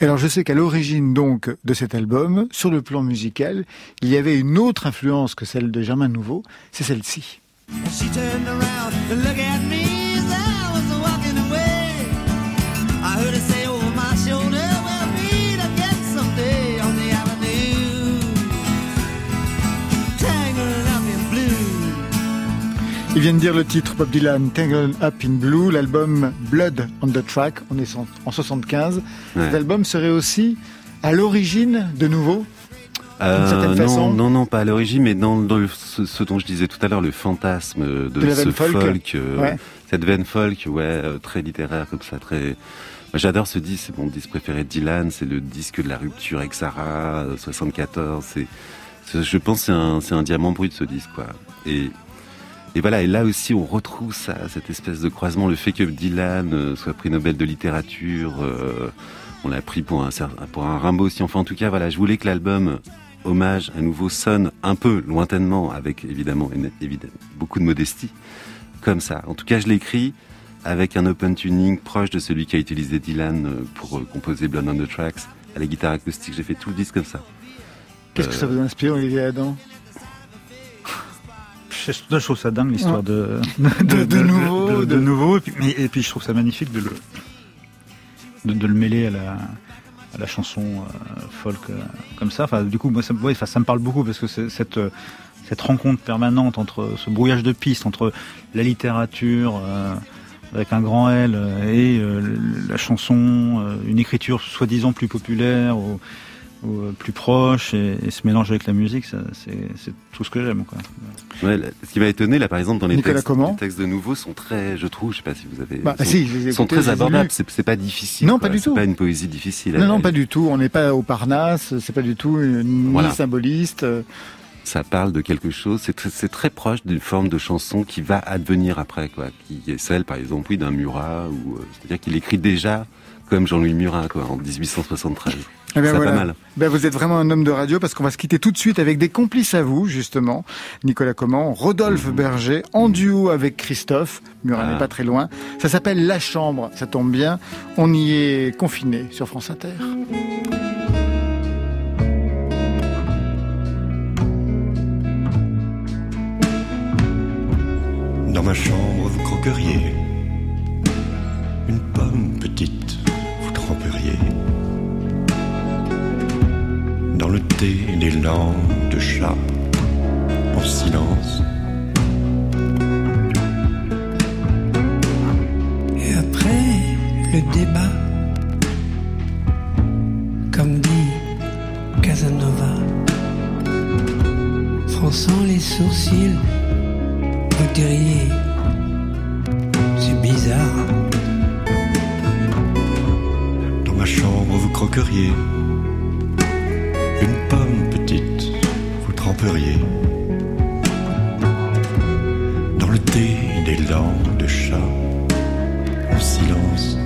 Et alors je sais qu'à l'origine donc de cet album, sur le plan musical, il y avait une autre influence que celle de Germain Nouveau, c'est celle-ci. She turned around to look at me Il vient de dire le titre Bob Dylan, Tangled Up in Blue, l'album Blood on the Track, on est en en 75. Ouais. Cet album serait aussi à l'origine de nouveau certaine non, non, non, pas à l'origine, mais dans, dans le- ce, ce dont je disais tout à l'heure, le fantasme de, De ce folk. euh, Ouais. cette veine folk, ouais, euh, très littéraire comme ça, très. J'adore ce disque, c'est mon disque préféré de Dylan, c'est le disque de la rupture avec Sarah, euh, 74. C'est, c'est- je pense, que c'est un, c'est un diamant brut ce disque, quoi. Et et voilà, et là aussi, on retrouve ça, cette espèce de croisement, le fait que Dylan euh, soit prix Nobel de littérature, euh, on l'a pris pour un, pour un Rimbaud aussi. Enfin, en tout cas, voilà, je voulais que l'album Hommage à nouveau sonne un peu lointainement, avec évidemment, évidemment beaucoup de modestie, comme ça. En tout cas, je l'ai écrit avec un open tuning proche de celui qu'a utilisé Dylan euh, pour euh, composer Blood on the Tracks à la guitare acoustique. J'ai fait tout le disque comme ça. Qu'est-ce que Euh, ça vous inspire, Olivier Adam? Je, trouve ça dingue l'histoire de, De- de nouveau, de, de- de nouveau et puis, mais- et puis je trouve ça magnifique de le de, de le mêler à la, à la chanson euh, folk euh, comme ça. Enfin, du coup, moi, ça, ouais, ça me parle beaucoup parce que cette euh, cette rencontre permanente entre ce brouillage de pistes entre la littérature avec un grand L et la chanson, une écriture soi-disant plus populaire ou, ou, euh, plus proche et, et ce mélange avec la musique, c'est tout ce que j'aime. Ouais, ce qui m'a étonné, là, par exemple, dans les Nicolas textes, Comment les textes de nouveau sont très, je trouve, je sais pas si vous avez, Bah, sont, si, très abordables. C'est pas difficile. Non, quoi. pas du C'est tout. pas une poésie difficile. Non, non, Elle- pas du tout. On n'est pas au Parnasse, c'est pas du tout ni Voilà. symboliste. ça parle de quelque chose, c'est très, proche d'une forme de chanson qui va advenir après, quoi, qui est celle, par exemple, oui, d'un Murat, ou euh, c'est-à-dire qu'il écrit déjà comme Jean-Louis Murat, quoi, en 1873. Eh ben voilà. pas mal. Ben vous êtes vraiment un homme de radio parce qu'on va se quitter tout de suite avec des complices à vous, justement. Nicolas Comment, Rodolphe Berger, en duo avec Christophe. Murat Ah. n'est pas très loin. Ça s'appelle La Chambre, ça tombe bien. On y est confiné sur France Inter. Dans ma chambre, vous croqueriez une pomme le thé des langues de chat en silence. Et après le débat, comme dit Casanova, fronçant les sourcils, vous diriez, c'est bizarre. Dans ma chambre, vous croqueriez dans le thé des langues de chat en silence.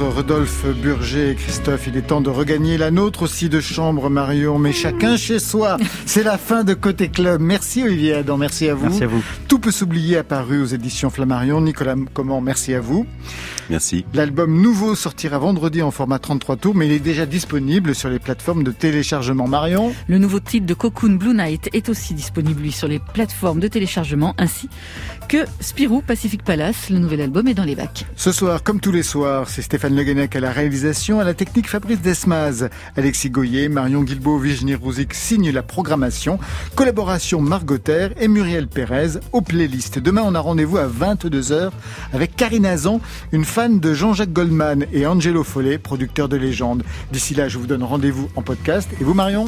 Rodolphe Burger et Christophe. Il est temps de regagner la nôtre aussi de chambre, Marion, mais chacun chez soi. C'est la fin de Côté Club. Merci Olivier Adam, merci à vous. Merci à vous. Tout peut s'oublier apparu aux éditions Flammarion. Nicolas Comment, merci à vous. Merci. L'album nouveau sortira vendredi en format 33 tours, mais il est déjà disponible sur les plateformes de téléchargement Marion. Le nouveau titre de Cocoon Blue Night est aussi disponible lui, sur les plateformes de téléchargement ainsi que Spirou Pacific Palace. Le nouvel album est dans les bacs. Ce soir, soir, comme tous les soirs, c'est Stéphane Le à la réalisation, à la technique Fabrice Desmaz. Alexis Goyer, Marion Guilbault, Virginie Rouzic signent la programmation. Collaboration Margotter et Muriel Pérez aux playlists. Demain, on a rendez-vous à 22h avec Karine Azan, une fan de Jean-Jacques Goldman et Angelo Follet, producteur de légende. D'ici là, je vous donne rendez-vous en podcast. Et vous, Marion?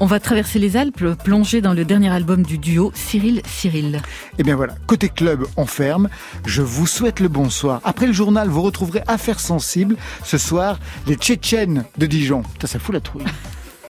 On va traverser les Alpes, plonger dans le dernier album du duo Cyril Cyril. Eh bien voilà, côté club, on ferme. Je vous souhaite le bonsoir. Après le journal, vous retrouverez Affaires sensibles. Ce soir, les Tchétchènes de Dijon. Ça, ça fout la trouille.